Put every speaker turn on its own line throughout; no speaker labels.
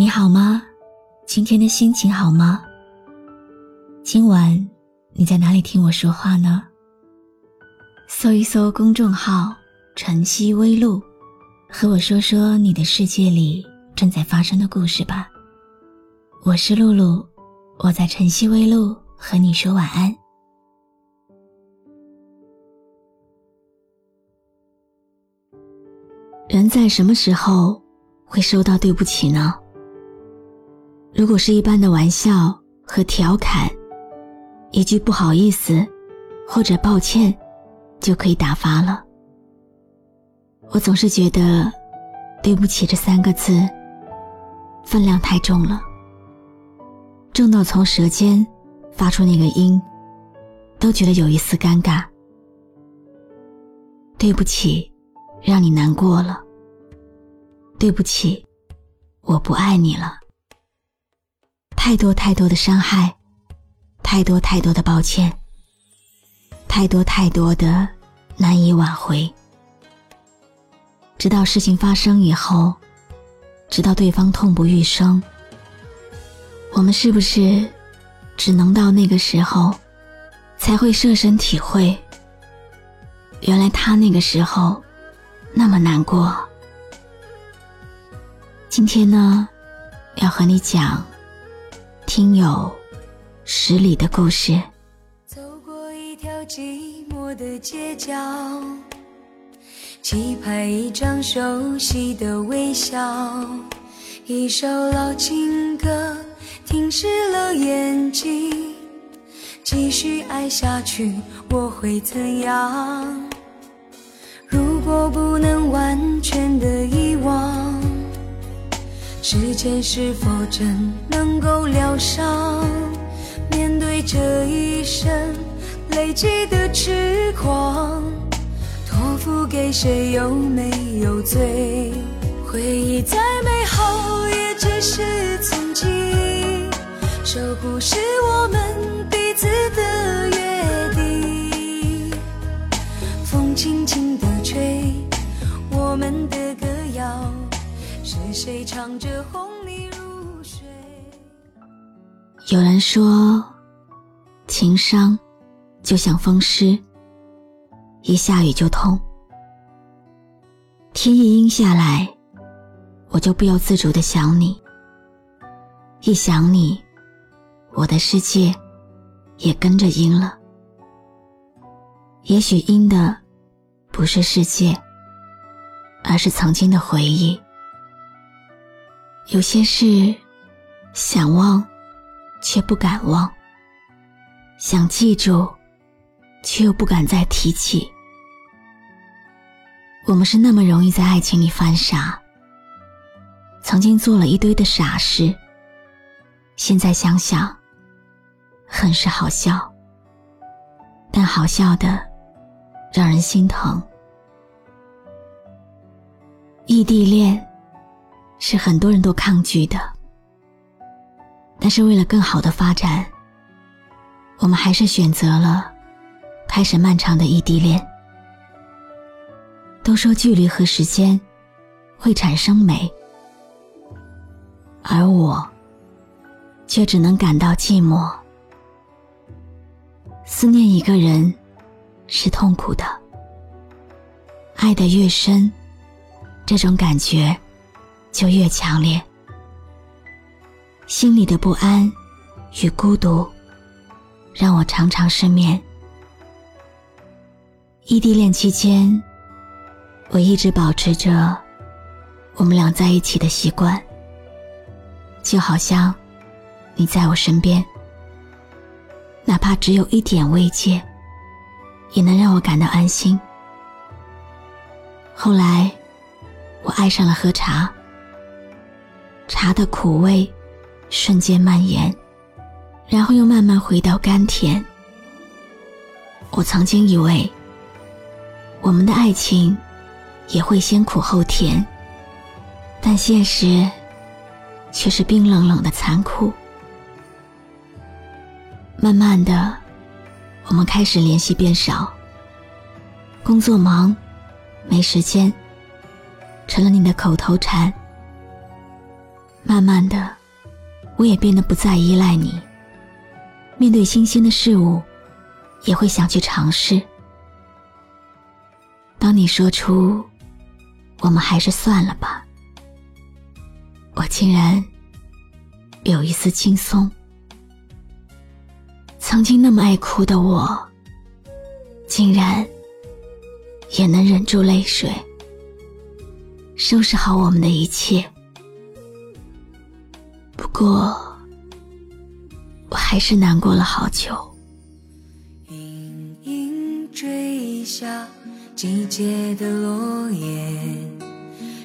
你好吗？今天的心情好吗？今晚你在哪里听我说话呢？搜一搜公众号“晨曦微露”，和我说说你的世界里正在发生的故事吧。我是露露，我在晨曦微露和你说晚安。人在什么时候会收到对不起呢？如果是一般的玩笑和调侃，一句不好意思或者抱歉就可以打发了。我总是觉得“对不起”这三个字分量太重了，重到从舌尖发出那个音都觉得有一丝尴尬。对不起。让你难过了，对不起，我不爱你了。太多太多的伤害，太多太多的抱歉，太多太多的难以挽回。直到事情发生以后，直到对方痛不欲生，我们是不是只能到那个时候，才会设身体会？原来他那个时候。那么难过。今天呢，要和你讲听友十里的故事。
走过一条寂寞的街角，期盼一张熟悉的微笑，一首老情歌停湿了眼睛，继续爱下去，我会怎样？如果不能完全的遗忘，时间是否真能够疗伤？面对这一生累积的痴狂，托付给谁有没有罪？唱着哄你入睡？
有人说，情伤就像风湿，一下雨就痛。天一阴下来，我就不由自主的想你。一想你，我的世界也跟着阴了。也许阴的。不是世界，而是曾经的回忆。有些事想忘，却不敢忘；想记住，却又不敢再提起。我们是那么容易在爱情里犯傻，曾经做了一堆的傻事。现在想想，很是好笑，但好笑的。让人心疼。异地恋是很多人都抗拒的，但是为了更好的发展，我们还是选择了开始漫长的异地恋。都说距离和时间会产生美，而我却只能感到寂寞。思念一个人。是痛苦的，爱的越深，这种感觉就越强烈。心里的不安与孤独，让我常常失眠。异地恋期间，我一直保持着我们俩在一起的习惯，就好像你在我身边，哪怕只有一点慰藉。也能让我感到安心。后来，我爱上了喝茶，茶的苦味瞬间蔓延，然后又慢慢回到甘甜。我曾经以为，我们的爱情也会先苦后甜，但现实却是冰冷冷的残酷。慢慢的。我们开始联系变少，工作忙，没时间，成了你的口头禅。慢慢的，我也变得不再依赖你。面对新鲜的事物，也会想去尝试。当你说出“我们还是算了吧”，我竟然有一丝轻松。曾经那么爱哭的我，竟然也能忍住泪水，收拾好我们的一切。不过，我还是难过了好久。
隐隐坠下季节的落叶，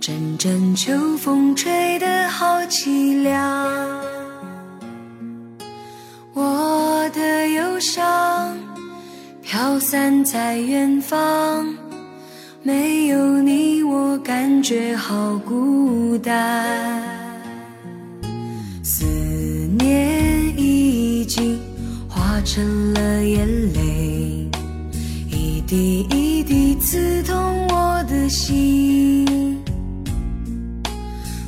阵阵秋风吹得好凄凉。我的忧伤飘散在远方，没有你，我感觉好孤单。眼泪，一滴一滴刺痛我的心。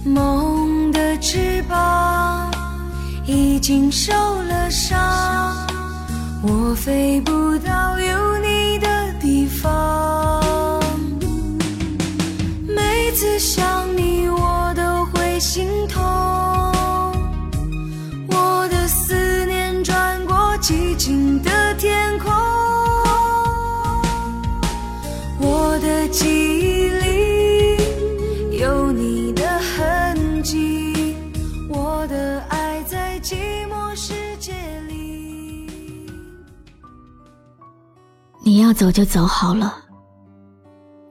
梦的翅膀已经受了伤，我飞不到有你的地方。每次想你，我都会心
要走就走好了，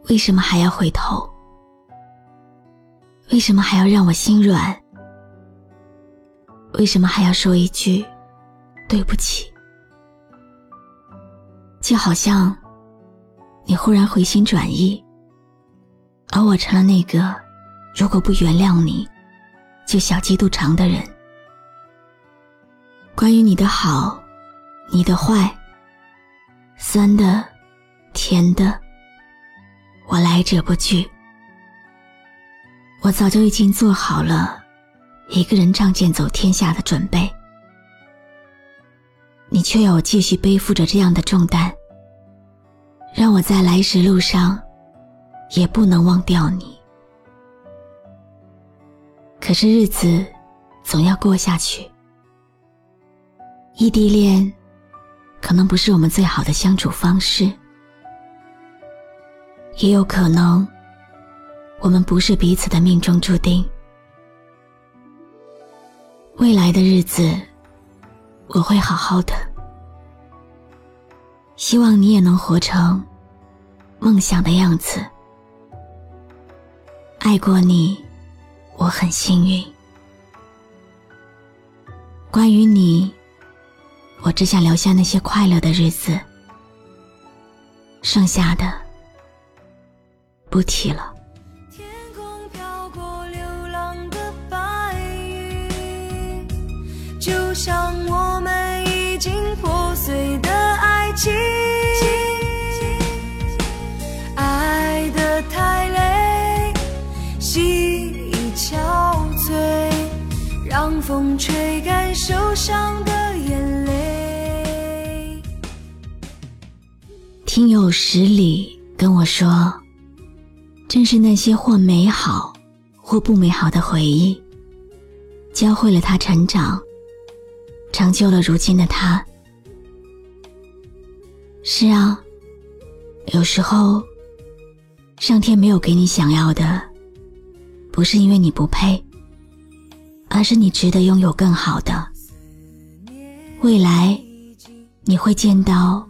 为什么还要回头？为什么还要让我心软？为什么还要说一句对不起？就好像你忽然回心转意，而我成了那个如果不原谅你，就小鸡肚肠的人。关于你的好，你的坏，酸的，甜的，我来者不拒。我早就已经做好了一个人仗剑走天下的准备，你却要我继续背负着这样的重担。让我在来时路上，也不能忘掉你。可是日子总要过下去，异地恋可能不是我们最好的相处方式，也有可能我们不是彼此的命中注定。未来的日子，我会好好的。希望你也能活成梦想的样子。爱过你，我很幸运。关于你，我只想留下那些快乐的日子，剩下的不提了。
天空飘过流浪的白云，就像我们已经破碎的爱情。爱的太累，心已憔悴，让风吹干受伤的
听友十里跟我说，正是那些或美好或不美好的回忆，教会了他成长，成就了如今的他。是啊，有时候，上天没有给你想要的，不是因为你不配，而是你值得拥有更好的。未来，你会见到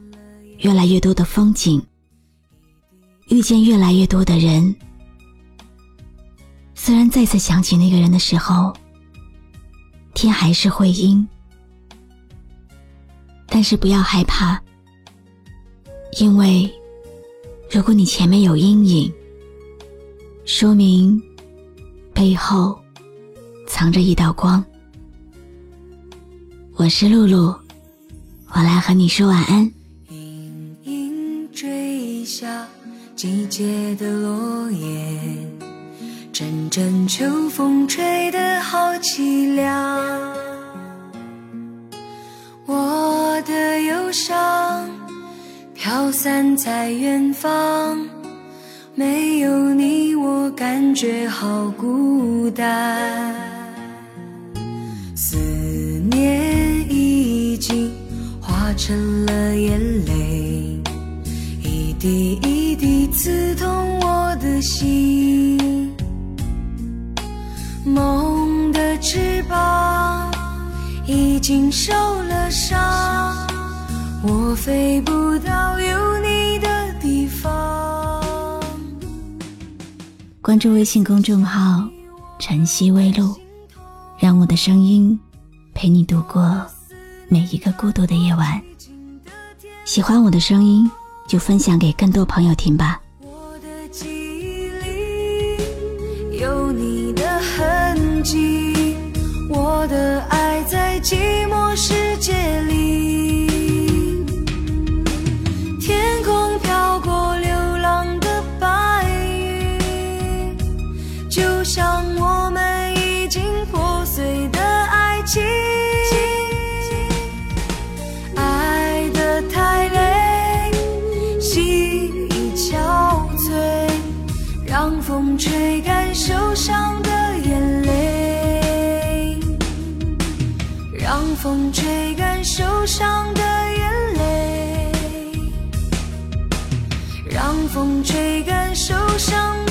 越来越多的风景，遇见越来越多的人。虽然再次想起那个人的时候，天还是会阴，但是不要害怕。因为，如果你前面有阴影，说明背后藏着一道光。我是露露，我来和你说晚安。
下季节的落叶。阵阵秋风吹得好凄凉，我的忧伤飘散在远方，没有你我感觉好孤单，思念已经化成了眼泪，滴一滴刺痛我的心。梦的翅膀已经受了伤，我飞不到有你的地方。
关注微信公众号“晨曦微露”，让我的声音陪你度过每一个孤独的夜晚。喜欢我的声音，就分享给更多朋友听吧。
我的记忆里有你的痕迹，我的爱在寂寞世界里。受伤的眼泪让风吹干受伤